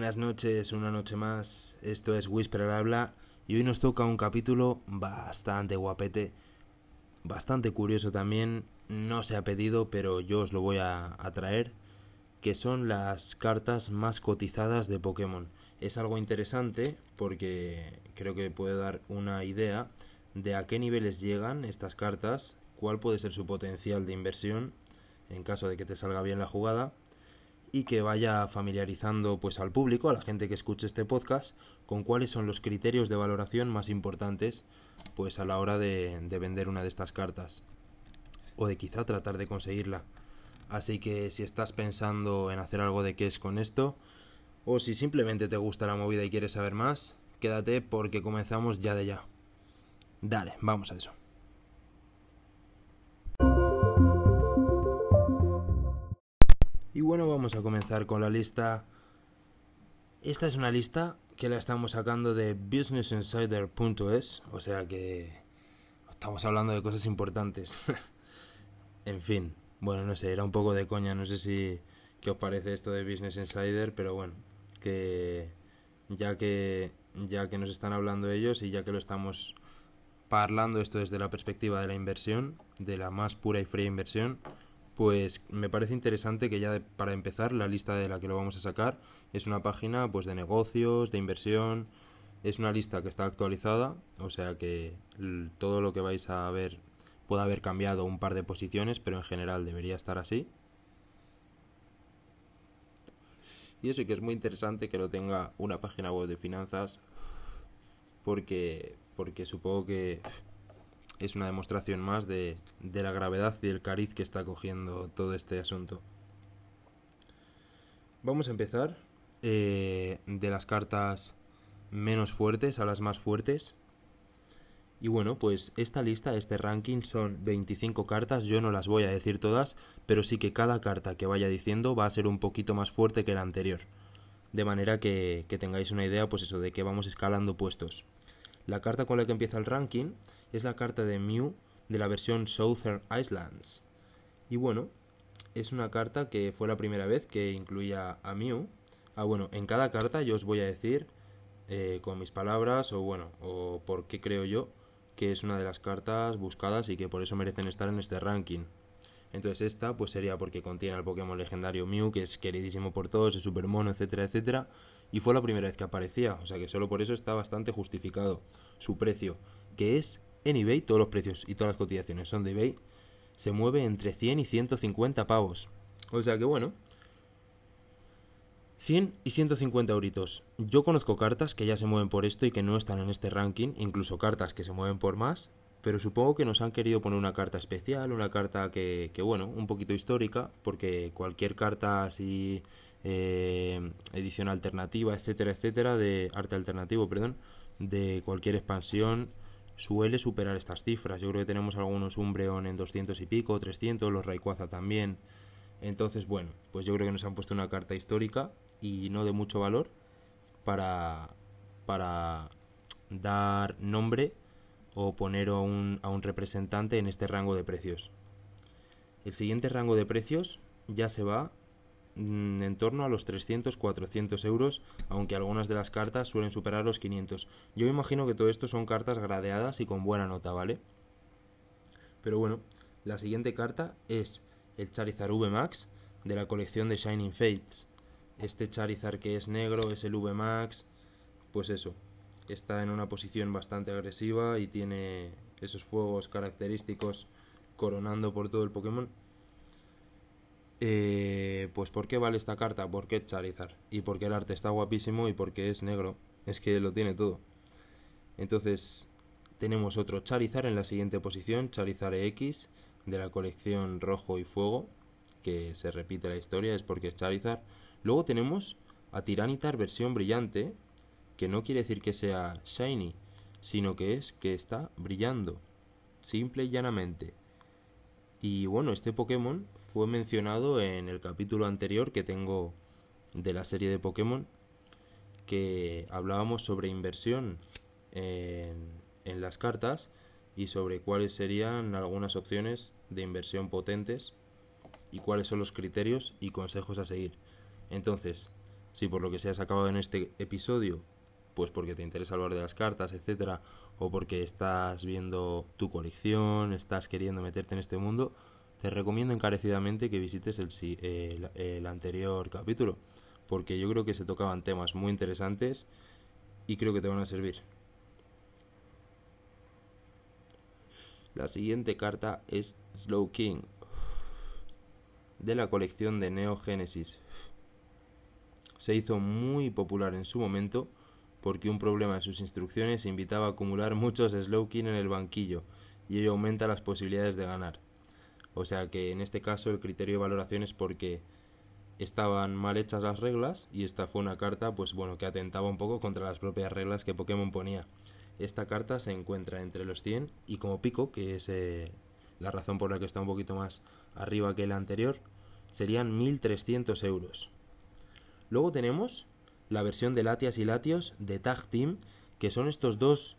buenas noches, una noche más. Esto es Whisper al habla y hoy nos toca un capítulo bastante guapete, bastante curioso también. No se ha pedido, pero yo os lo voy a, a traer, que son las cartas más cotizadas de Pokémon. Es algo interesante porque creo que puede dar una idea de a qué niveles llegan estas cartas, cuál puede ser su potencial de inversión en caso de que te salga bien la jugada y que vaya familiarizando pues al público, a la gente que escuche este podcast, con cuáles son los criterios de valoración más importantes pues a la hora de, de vender una de estas cartas o de quizá tratar de conseguirla. Así que si estás pensando en hacer algo de qué es con esto, o si simplemente te gusta la movida y quieres saber más, quédate porque comenzamos ya de ya. Dale, vamos a eso. Y bueno, vamos a comenzar con la lista. Esta es una lista que la estamos sacando de businessinsider.es, o sea que estamos hablando de cosas importantes. en fin, bueno, no sé, era un poco de coña, no sé si qué os parece esto de Business Insider, pero bueno, que ya que ya que nos están hablando ellos y ya que lo estamos parlando esto desde la perspectiva de la inversión, de la más pura y fría inversión, pues me parece interesante que ya para empezar la lista de la que lo vamos a sacar es una página pues de negocios, de inversión, es una lista que está actualizada, o sea que todo lo que vais a ver puede haber cambiado un par de posiciones, pero en general debería estar así. Y eso que es muy interesante que lo tenga una página web de finanzas porque porque supongo que es una demostración más de, la gravedad y el cariz que está cogiendo todo este asunto. Vamos a empezar eh, de las cartas menos fuertes a las más fuertes. Y bueno, pues esta lista, este ranking son 25 cartas, yo no las voy a decir todas, pero sí que cada carta que vaya diciendo va a ser un poquito más fuerte que la anterior. De manera que, que tengáis una idea, pues eso, de que vamos escalando puestos. La carta con la que empieza el ranking es la carta de Mew de la versión Southern Islands. Y bueno, es una carta que fue la primera vez que incluía a Mew. Ah, bueno, en cada carta yo os voy a decir eh, con mis palabras o bueno, o por qué creo yo que es una de las cartas buscadas y que por eso merecen estar en este ranking. Entonces esta pues sería porque contiene al Pokémon legendario Mew, que es queridísimo por todos, es super mono, etcétera, etcétera. Y fue la primera vez que aparecía, o sea que solo por eso está bastante justificado su precio, que es en eBay todos los precios y todas las cotizaciones son de eBay, se mueve entre 100 y 150 pavos. O sea que bueno, 100 y 150 euritos. Yo conozco cartas que ya se mueven por esto y que no están en este ranking, incluso cartas que se mueven por más, pero supongo que nos han querido poner una carta especial, una carta que, que bueno, un poquito histórica, porque cualquier carta así, eh, edición alternativa, etcétera, etcétera, de arte alternativo, perdón, de cualquier expansión, suele superar estas cifras. Yo creo que tenemos algunos Umbreon en 200 y pico, 300, los Rayquaza también. Entonces, bueno, pues yo creo que nos han puesto una carta histórica y no de mucho valor para, para dar nombre o poner a un, a un representante en este rango de precios. El siguiente rango de precios ya se va en torno a los 300-400 euros, aunque algunas de las cartas suelen superar los 500. Yo me imagino que todo esto son cartas gradeadas y con buena nota, ¿vale? Pero bueno, la siguiente carta es el Charizard V Max de la colección de Shining Fates. Este Charizard que es negro es el V Max, pues eso, está en una posición bastante agresiva y tiene esos fuegos característicos coronando por todo el Pokémon. Eh, pues ¿por qué vale esta carta? ¿Por qué Charizard? Y porque el arte está guapísimo y porque es negro. Es que lo tiene todo. Entonces tenemos otro Charizard en la siguiente posición, Charizard X de la colección Rojo y Fuego, que se repite la historia, es porque es Charizard. Luego tenemos a Tiranitar versión brillante, que no quiere decir que sea shiny, sino que es que está brillando, simple y llanamente. Y bueno, este Pokémon fue mencionado en el capítulo anterior que tengo de la serie de Pokémon, que hablábamos sobre inversión en, en las cartas y sobre cuáles serían algunas opciones de inversión potentes y cuáles son los criterios y consejos a seguir. Entonces, si por lo que sea has acabado en este episodio, pues porque te interesa hablar de las cartas, etcétera, o porque estás viendo tu colección, estás queriendo meterte en este mundo, te recomiendo encarecidamente que visites el, anterior capítulo, porque yo creo que se tocaban temas muy interesantes y creo que te van a servir. La siguiente carta es Slow King de la colección de Neo Genesis. Se hizo muy popular en su momento porque un problema en sus instrucciones invitaba a acumular muchos Slow King en el banquillo y ello aumenta las posibilidades de ganar. O sea que en este caso el criterio de valoración es porque estaban mal hechas las reglas y esta fue una carta pues bueno que atentaba un poco contra las propias reglas que Pokémon ponía. Esta carta se encuentra entre los 100 y como pico, que es eh, la razón por la que está un poquito más arriba que el anterior, serían 1300 euros. Luego tenemos la versión de Latias y Latios de Tag Team, que son estos dos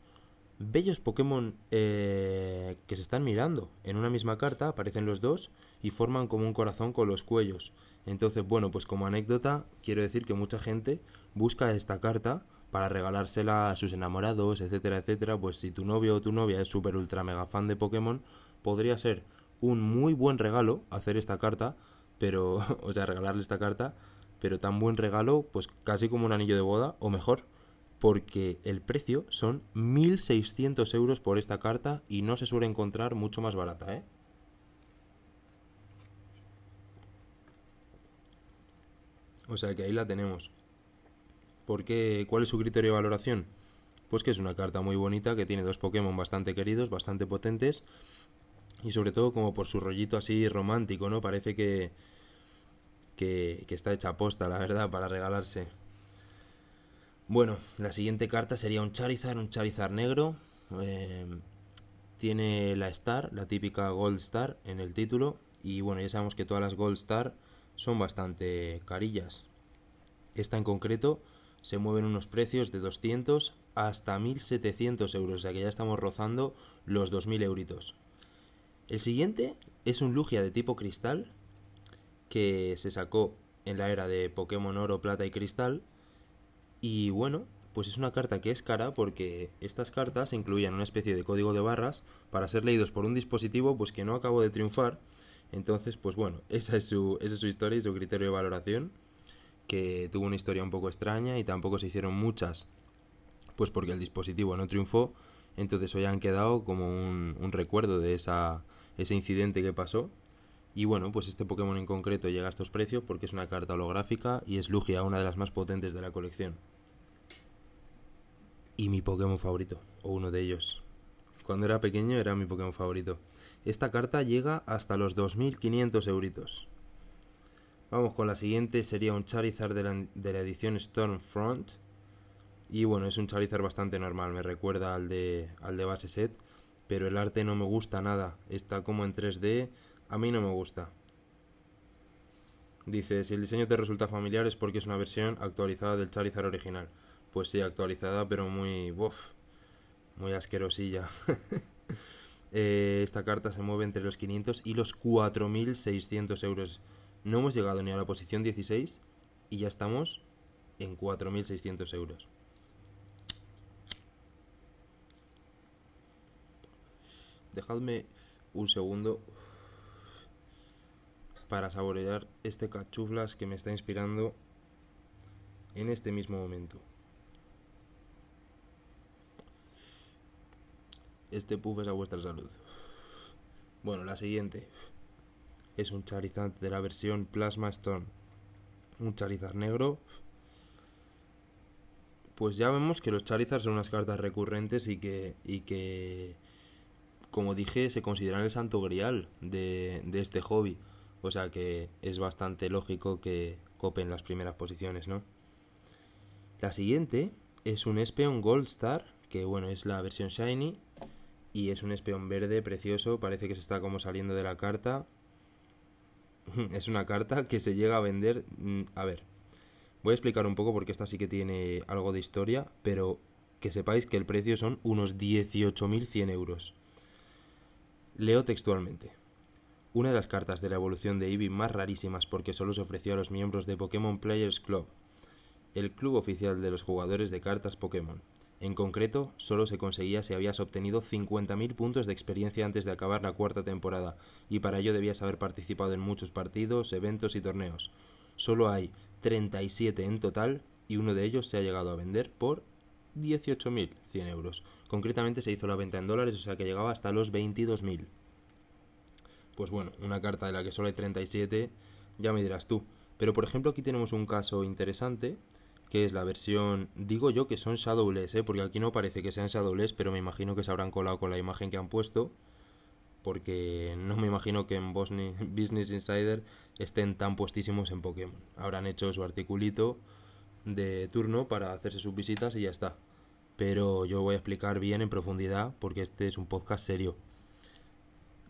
bellos Pokémon eh, que se están mirando. En una misma carta aparecen los dos y forman como un corazón con los cuellos. Entonces, bueno, pues como anécdota, quiero decir que mucha gente busca esta carta para regalársela a sus enamorados, etcétera, etcétera. Pues si tu novio o tu novia es súper ultra mega fan de Pokémon, podría ser un muy buen regalo hacer esta carta, pero, o sea, regalarle esta carta, pero tan buen regalo, pues casi como un anillo de boda, o mejor, porque el precio son 1.600 euros por esta carta y no se suele encontrar mucho más barata, ¿eh? O sea que ahí la tenemos. ¿Por qué? ¿Cuál es su criterio de valoración? Pues que es una carta muy bonita, que tiene dos Pokémon bastante queridos, bastante potentes, y sobre todo como por su rollito así romántico, ¿no? Parece que, que, está hecha posta, la verdad, para regalarse. Bueno, la siguiente carta sería un Charizard, un Charizard negro. Eh, tiene la Star, la típica Gold Star en el título. Y bueno, ya sabemos que todas las Gold Star son bastante carillas. Esta en concreto se mueven unos precios de 200 hasta 1700 euros, o sea que ya estamos rozando los 2000 euritos. El siguiente es un Lugia de tipo cristal que se sacó en la era de Pokémon Oro, Plata y Cristal. Y bueno, pues es una carta que es cara porque estas cartas incluían una especie de código de barras para ser leídos por un dispositivo pues que no acabo de triunfar entonces, pues bueno, esa es su, esa es su historia y su criterio de valoración, que tuvo una historia un poco extraña y tampoco se hicieron muchas, pues porque el dispositivo no triunfó, entonces hoy han quedado como un, un recuerdo de esa, ese incidente que pasó. Y bueno, pues este Pokémon en concreto llega a estos precios porque es una carta holográfica y es Lugia, una de las más potentes de la colección. Y mi Pokémon favorito, o uno de ellos. Cuando era pequeño era mi Pokémon favorito. Esta carta llega hasta los 2.500 euritos. Vamos con la siguiente, sería un Charizard de la, edición Stormfront. Y bueno, es un Charizard bastante normal, me recuerda al de, al de base set. Pero el arte no me gusta nada, está como en 3D, a mí no me gusta. Dice, si el diseño te resulta familiar es porque es una versión actualizada del Charizard original. Pues sí, actualizada, pero muy... Uf, muy asquerosilla. Eh, esta carta se mueve entre los 500 y los 4.600 euros. No hemos llegado ni a la posición 16 y ya estamos en 4.600 euros. Dejadme un segundo para saborear este cachuflas que me está inspirando en este mismo momento. Este puff es a vuestra salud. Bueno, la siguiente es un Charizard de la versión Plasma Stone. Un Charizard negro. Pues ya vemos que los Charizard son unas cartas recurrentes y que, y que como dije, se consideran el santo grial de, de este hobby. O sea que es bastante lógico que copen las primeras posiciones, ¿no? La siguiente es un Espeon Gold Star, que bueno, es la versión Shiny y es un espeón verde precioso, parece que se está como saliendo de la carta. es una carta que se llega a vender... Mm, a ver, voy a explicar un poco porque esta sí que tiene algo de historia, pero que sepáis que el precio son unos 18.100 euros. Leo textualmente. Una de las cartas de la evolución de Eevee más rarísimas porque solo se ofreció a los miembros de Pokémon Players Club. el club oficial de los jugadores de cartas Pokémon. En concreto, solo se conseguía si habías obtenido 50.000 puntos de experiencia antes de acabar la cuarta temporada, y para ello debías haber participado en muchos partidos, eventos y torneos. Solo hay 37 en total, y uno de ellos se ha llegado a vender por 18.100 euros. Concretamente se hizo la venta en dólares, o sea que llegaba hasta los 22.000. Pues bueno, una carta de la que solo hay 37, ya me dirás tú. Pero por ejemplo aquí tenemos un caso interesante que es la versión, digo yo que son Shadowless, ¿eh? porque aquí no parece que sean Shadowless, pero me imagino que se habrán colado con la imagen que han puesto, porque no me imagino que en Business Insider estén tan puestísimos en Pokémon. Habrán hecho su articulito de turno para hacerse sus visitas y ya está. Pero yo voy a explicar bien en profundidad porque este es un podcast serio.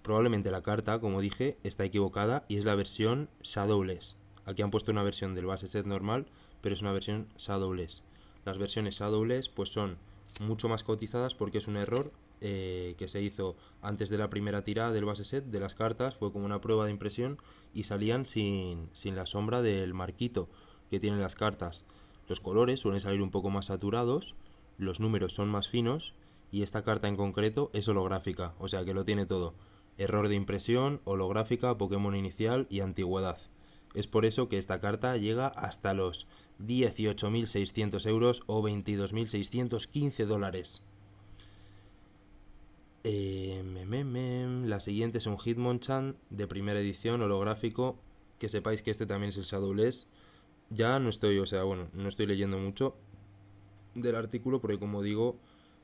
Probablemente la carta, como dije, está equivocada y es la versión Shadowless. Aquí han puesto una versión del base set normal, pero es una versión Shadowless. Las versiones Shadowless pues son mucho más cotizadas porque es un error eh, que se hizo antes de la primera tirada del base set de las cartas, fue como una prueba de impresión y salían sin, sin la sombra del marquito que tienen las cartas. Los colores suelen salir un poco más saturados, los números son más finos y esta carta en concreto es holográfica, o sea que lo tiene todo. Error de impresión, holográfica, Pokémon inicial y antigüedad. Es por eso que esta carta llega hasta los 18.600 euros o 22.615 dólares. Eh, la siguiente es un Hitmonchan de primera edición holográfico. Que sepáis que este también es el Shadowless. Ya no estoy, o sea, bueno, no estoy leyendo mucho del artículo porque como digo,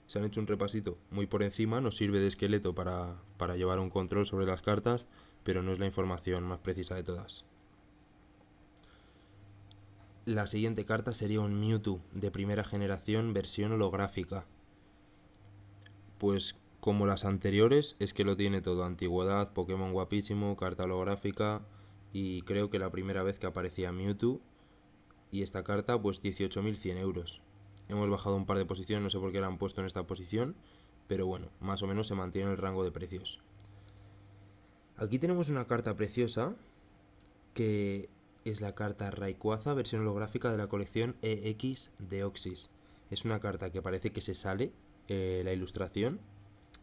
se han hecho un repasito muy por encima, nos sirve de esqueleto para, para llevar un control sobre las cartas, pero no es la información más precisa de todas. La siguiente carta sería un Mewtwo de primera generación versión holográfica. Pues como las anteriores es que lo tiene todo, antigüedad, Pokémon guapísimo, carta holográfica y creo que la primera vez que aparecía Mewtwo y esta carta pues 18.100 euros. Hemos bajado un par de posiciones, no sé por qué la han puesto en esta posición, pero bueno, más o menos se mantiene el rango de precios. Aquí tenemos una carta preciosa que es la carta Rayquaza versión holográfica de la colección EX de Oxys. Es una carta que parece que se sale eh, la ilustración.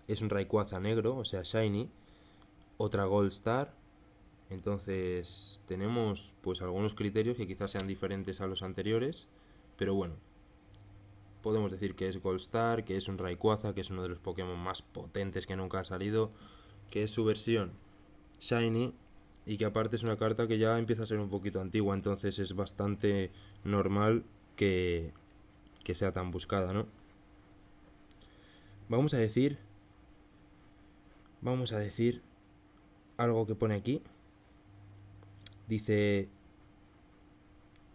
Es un Rayquaza negro, o sea, shiny. Otra Gold Star. Entonces tenemos pues algunos criterios que quizás sean diferentes a los anteriores. Pero bueno, podemos decir que es Gold Star, que es un Rayquaza, que es uno de los Pokémon más potentes que nunca ha salido. Que es su versión shiny y que aparte es una carta que ya empieza a ser un poquito antigua, entonces es bastante normal que, que sea tan buscada, ¿no? Vamos a decir, vamos a decir algo que pone aquí. Dice,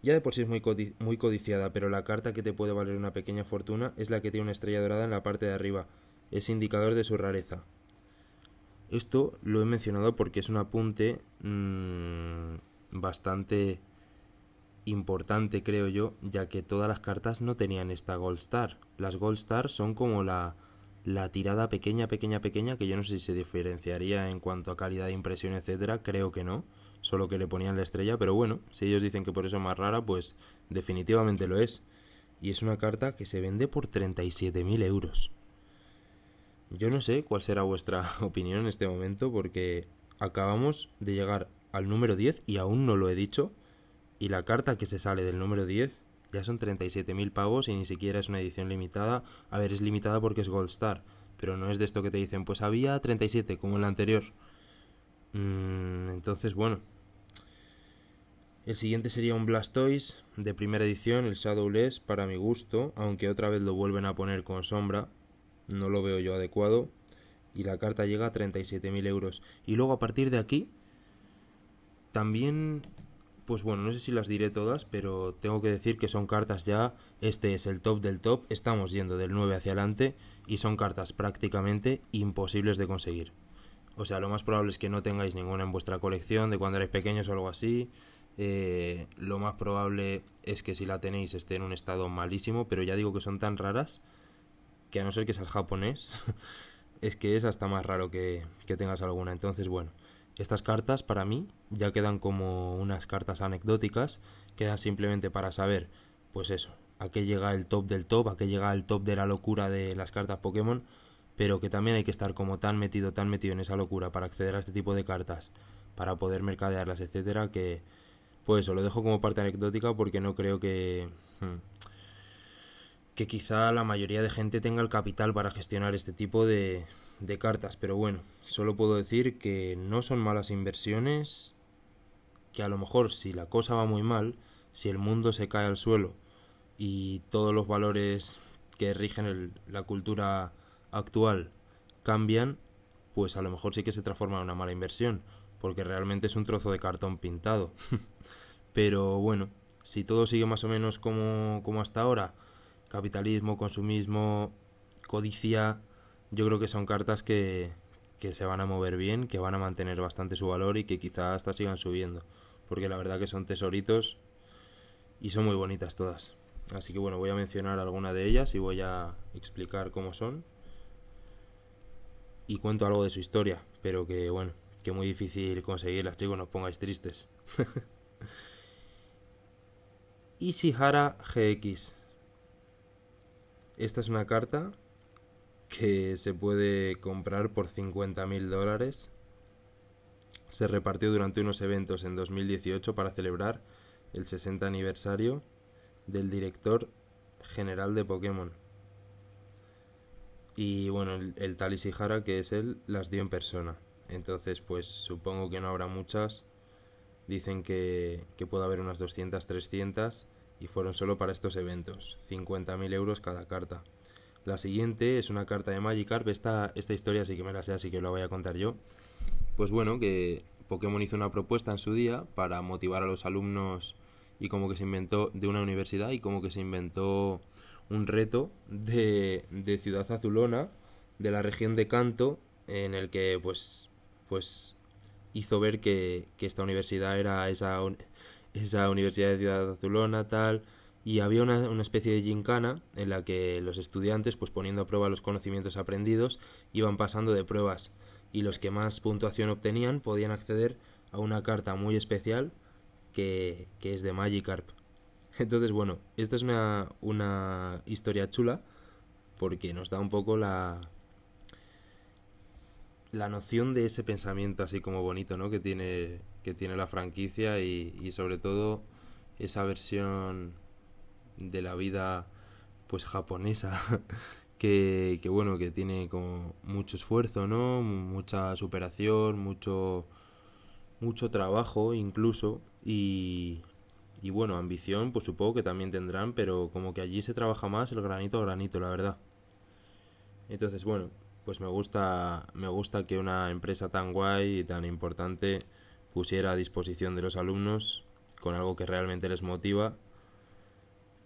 ya de por sí es muy, codiciada, pero la carta que te puede valer una pequeña fortuna es la que tiene una estrella dorada en la parte de arriba. Es indicador de su rareza. Esto lo he mencionado porque es un apunte mmm, bastante importante, creo yo, ya que todas las cartas no tenían esta Gold Star. Las Gold Star son como la, la tirada pequeña, pequeña, pequeña, que yo no sé si se diferenciaría en cuanto a calidad de impresión, etcétera, creo que no, solo que le ponían la estrella, pero bueno, si ellos dicen que por eso es más rara, pues definitivamente lo es. Y es una carta que se vende por 37.000 euros. Yo no sé cuál será vuestra opinión en este momento porque acabamos de llegar al número 10 y aún no lo he dicho. Y la carta que se sale del número 10 ya son 37.000 pavos y ni siquiera es una edición limitada. A ver, es limitada porque es Gold Star, pero no es de esto que te dicen, pues había 37 como en la anterior. Mm, entonces, bueno. El siguiente sería un Blastoise de primera edición, el Shadowless, para mi gusto, aunque otra vez lo vuelven a poner con sombra no lo veo yo adecuado y la carta llega a 37.000 euros. Y luego a partir de aquí, también, pues bueno, no sé si las diré todas, pero tengo que decir que son cartas ya, este es el top del top, estamos yendo del 9 hacia adelante y son cartas prácticamente imposibles de conseguir. O sea, lo más probable es que no tengáis ninguna en vuestra colección de cuando erais pequeños o algo así. Eh, lo más probable es que si la tenéis esté en un estado malísimo, pero ya digo que son tan raras que a no ser que seas japonés, es que es hasta más raro que, tengas alguna. Entonces, bueno, estas cartas para mí ya quedan como unas cartas anecdóticas, quedan simplemente para saber pues eso, a qué llega el top del top, a qué llega el top de la locura de las cartas Pokémon, pero que también hay que estar como tan metido, tan metido en esa locura para acceder a este tipo de cartas, para poder mercadearlas, etcétera, que pues eso, lo dejo como parte anecdótica porque no creo que hmm, que quizá la mayoría de gente tenga el capital para gestionar este tipo de, de cartas, pero bueno, solo puedo decir que no son malas inversiones, que a lo mejor si la cosa va muy mal, si el mundo se cae al suelo y todos los valores que rigen la cultura actual cambian, pues a lo mejor sí que se transforma en una mala inversión, porque realmente es un trozo de cartón pintado. Pero bueno, si todo sigue más o menos como, como hasta ahora, capitalismo, consumismo, codicia, yo creo que son cartas que, que se van a mover bien, que van a mantener bastante su valor y que quizá hasta sigan subiendo. Porque la verdad que son tesoritos y son muy bonitas todas. Así que bueno, voy a mencionar alguna de ellas y voy a explicar cómo son. Y cuento algo de su historia, pero que bueno, que muy difícil conseguirlas, chicos, no os pongáis tristes. Ishihara GX. Esta es una carta que se puede comprar por 50 mil dólares. Se repartió durante unos eventos en 2018 para celebrar el 60 aniversario del director general de Pokémon. Y bueno, el, tal Ishihara que es él las dio en persona. Entonces pues supongo que no habrá muchas. Dicen que, que puede haber unas 200, 300 y fueron solo para estos eventos. 50.000 euros cada carta. La siguiente es una carta de Magikarp. Esta, esta historia sí que me la sé, así que la voy a contar yo. Pues bueno, que Pokémon hizo una propuesta en su día para motivar a los alumnos y como que se inventó de una universidad y como que se inventó un reto de, de Ciudad Azulona, de la región de Canto, en el que pues, pues hizo ver que, que esta universidad era esa, esa universidad de Ciudad Azulona, tal, y había una, una, especie de gincana en la que los estudiantes, pues poniendo a prueba los conocimientos aprendidos, iban pasando de pruebas y los que más puntuación obtenían podían acceder a una carta muy especial que, que es de Magikarp. Entonces, bueno, esta es una, una historia chula porque nos da un poco la, la noción de ese pensamiento así como bonito, ¿no? Que tiene, que tiene la franquicia y, sobre todo esa versión de la vida pues japonesa que, que, bueno que tiene como mucho esfuerzo no mucha superación mucho mucho trabajo incluso y, y bueno ambición pues supongo que también tendrán pero como que allí se trabaja más el granito a granito la verdad. Entonces bueno pues me gusta me gusta que una empresa tan guay y tan importante pusiera a disposición de los alumnos con algo que realmente les motiva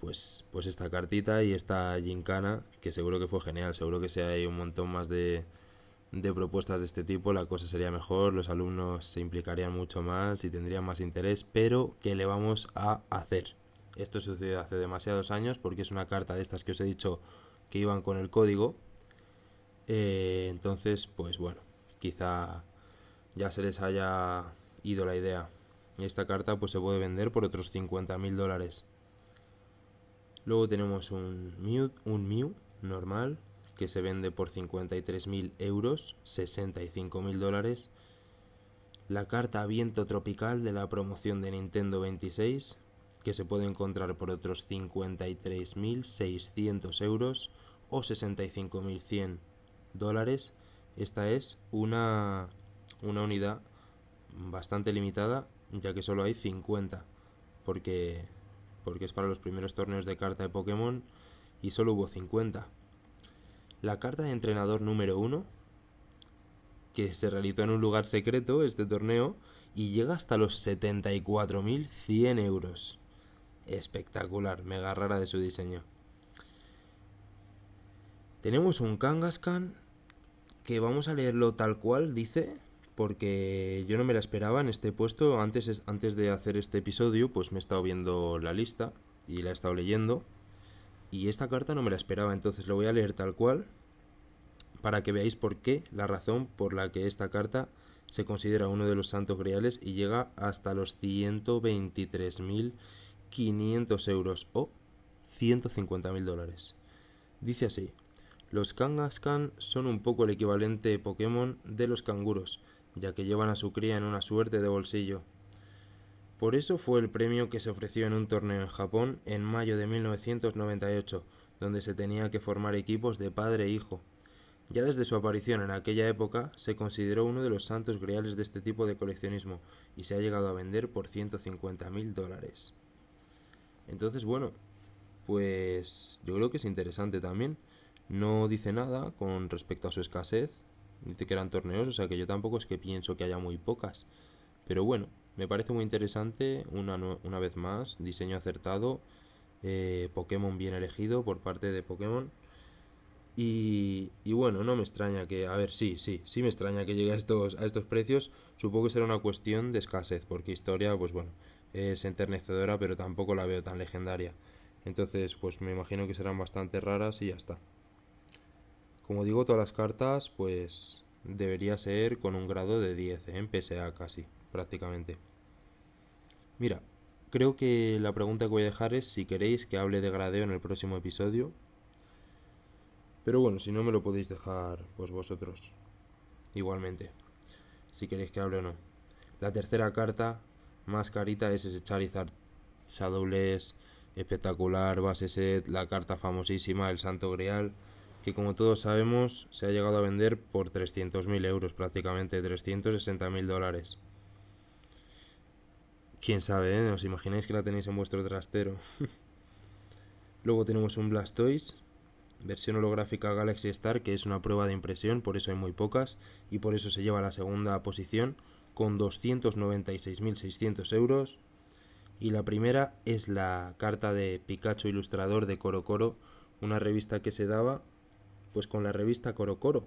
pues, pues esta cartita y esta gincana, que seguro que fue genial, seguro que si hay un montón más de, de propuestas de este tipo, la cosa sería mejor, los alumnos se implicarían mucho más y tendrían más interés, pero ¿qué le vamos a hacer? Esto sucedió hace demasiados años porque es una carta de estas que os he dicho que iban con el código. Eh, entonces, pues bueno, quizá ya se les haya ido la idea. Y esta carta pues se puede vender por otros 50 mil dólares. Luego tenemos un Mew, un Mew normal que se vende por 53.000 euros, 65.000 dólares. La carta Viento Tropical de la promoción de Nintendo 26 que se puede encontrar por otros 53.600 euros o 65.100 dólares. Esta es una, una unidad bastante limitada ya que solo hay 50 porque porque es para los primeros torneos de carta de Pokémon y solo hubo 50. La carta de entrenador número 1, que se realizó en un lugar secreto, este torneo, y llega hasta los 74.100 euros. Espectacular, mega rara de su diseño. Tenemos un Kangaskhan que vamos a leerlo tal cual dice porque yo no me la esperaba en este puesto. Antes, antes de hacer este episodio, pues me he estado viendo la lista y la he estado leyendo. Y esta carta no me la esperaba, entonces lo voy a leer tal cual para que veáis por qué, la razón por la que esta carta se considera uno de los santos griales y llega hasta los 123.500 euros o 150.000 dólares. Dice así, los Kangaskhan son un poco el equivalente Pokémon de los canguros, ya que llevan a su cría en una suerte de bolsillo. Por eso fue el premio que se ofreció en un torneo en Japón en mayo de 1998, donde se tenía que formar equipos de padre e hijo. Ya desde su aparición en aquella época se consideró uno de los santos griales de este tipo de coleccionismo y se ha llegado a vender por 150.000 dólares. Entonces, bueno, pues yo creo que es interesante también. No dice nada con respecto a su escasez. Dice que eran torneos, o sea que yo tampoco es que pienso que haya muy pocas. Pero bueno, me parece muy interesante, una, una vez más, diseño acertado, eh, Pokémon bien elegido por parte de Pokémon. Y, y, bueno, no me extraña que, a ver, sí, sí, sí me extraña que llegue a estos, a estos precios. Supongo que será una cuestión de escasez, porque historia, pues bueno, es enternecedora, pero tampoco la veo tan legendaria. Entonces, pues me imagino que serán bastante raras y ya está. Como digo, todas las cartas, pues debería ser con un grado de 10, ¿eh? en PSA casi, prácticamente. Mira, creo que la pregunta que voy a dejar es si queréis que hable de gradeo en el próximo episodio. Pero bueno, si no me lo podéis dejar pues vosotros. Igualmente. Si queréis que hable o no. La tercera carta más carita es ese Charizard Shadowless espectacular, base set, la carta famosísima, el Santo Grial, que como todos sabemos se ha llegado a vender por 300.000 euros, prácticamente 360.000 dólares. Quién sabe, ¿eh? ¿Os imagináis que la tenéis en vuestro trastero? Luego tenemos un Blastoise, versión holográfica Galaxy Star, que es una prueba de impresión, por eso hay muy pocas, y por eso se lleva a la segunda posición, con 296.600 euros. Y la primera es la carta de Pikachu Ilustrador de Coro Coro, una revista que se daba pues con la revista Coro Coro,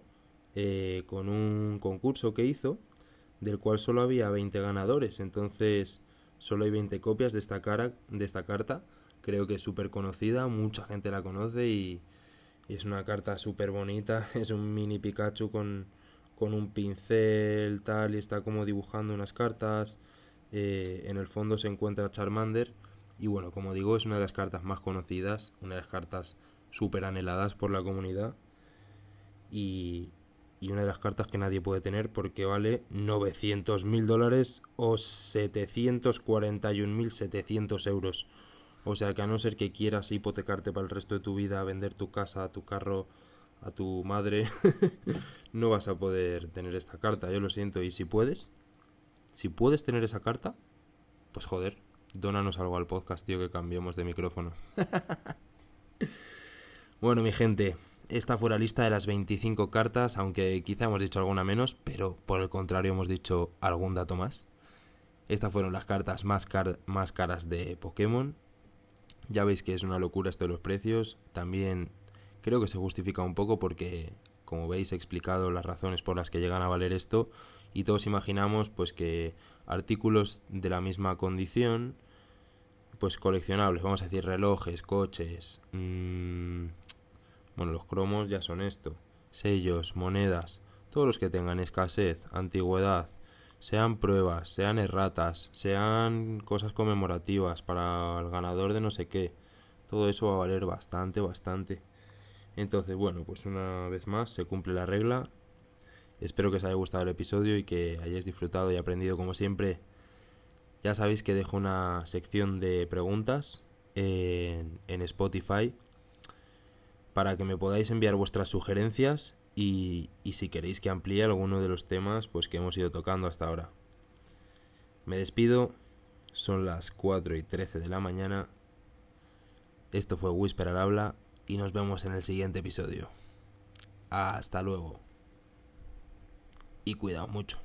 eh, con un concurso que hizo, del cual solo había 20 ganadores, entonces solo hay 20 copias de esta, cara, de esta carta, creo que es súper conocida, mucha gente la conoce y, es una carta súper bonita, es un mini Pikachu con, con un pincel tal y está como dibujando unas cartas, eh, en el fondo se encuentra Charmander. Y bueno, como digo, es una de las cartas más conocidas, una de las cartas súper anheladas por la comunidad. Y, una de las cartas que nadie puede tener porque vale 900 mil dólares o 741.700 euros. O sea que a no ser que quieras hipotecarte para el resto de tu vida, vender tu casa, tu carro, a tu madre, no vas a poder tener esta carta. Yo lo siento. Y si puedes, si puedes tener esa carta, pues joder, dónanos algo al podcast, tío, que cambiemos de micrófono. bueno, mi gente, esta fue la lista de las 25 cartas, aunque quizá hemos dicho alguna menos, pero por el contrario hemos dicho algún dato más. Estas fueron las cartas más, caras de Pokémon. Ya veis que es una locura esto de los precios. También creo que se justifica un poco porque, como veis, he explicado las razones por las que llegan a valer esto y todos imaginamos pues que artículos de la misma condición pues coleccionables, vamos a decir relojes, coches, mmm, bueno, los cromos ya son esto. Sellos, monedas, todos los que tengan escasez, antigüedad, sean pruebas, sean erratas, sean cosas conmemorativas para el ganador de no sé qué. Todo eso va a valer bastante, bastante. Entonces, bueno, pues una vez más se cumple la regla. Espero que os haya gustado el episodio y que hayáis disfrutado y aprendido como siempre. Ya sabéis que dejo una sección de preguntas en, en Spotify para que me podáis enviar vuestras sugerencias y, si queréis que amplíe alguno de los temas pues, que hemos ido tocando hasta ahora. Me despido, son las 4 y 13 de la mañana. Esto fue Whisper al habla y nos vemos en el siguiente episodio. Hasta luego. Y cuidado mucho.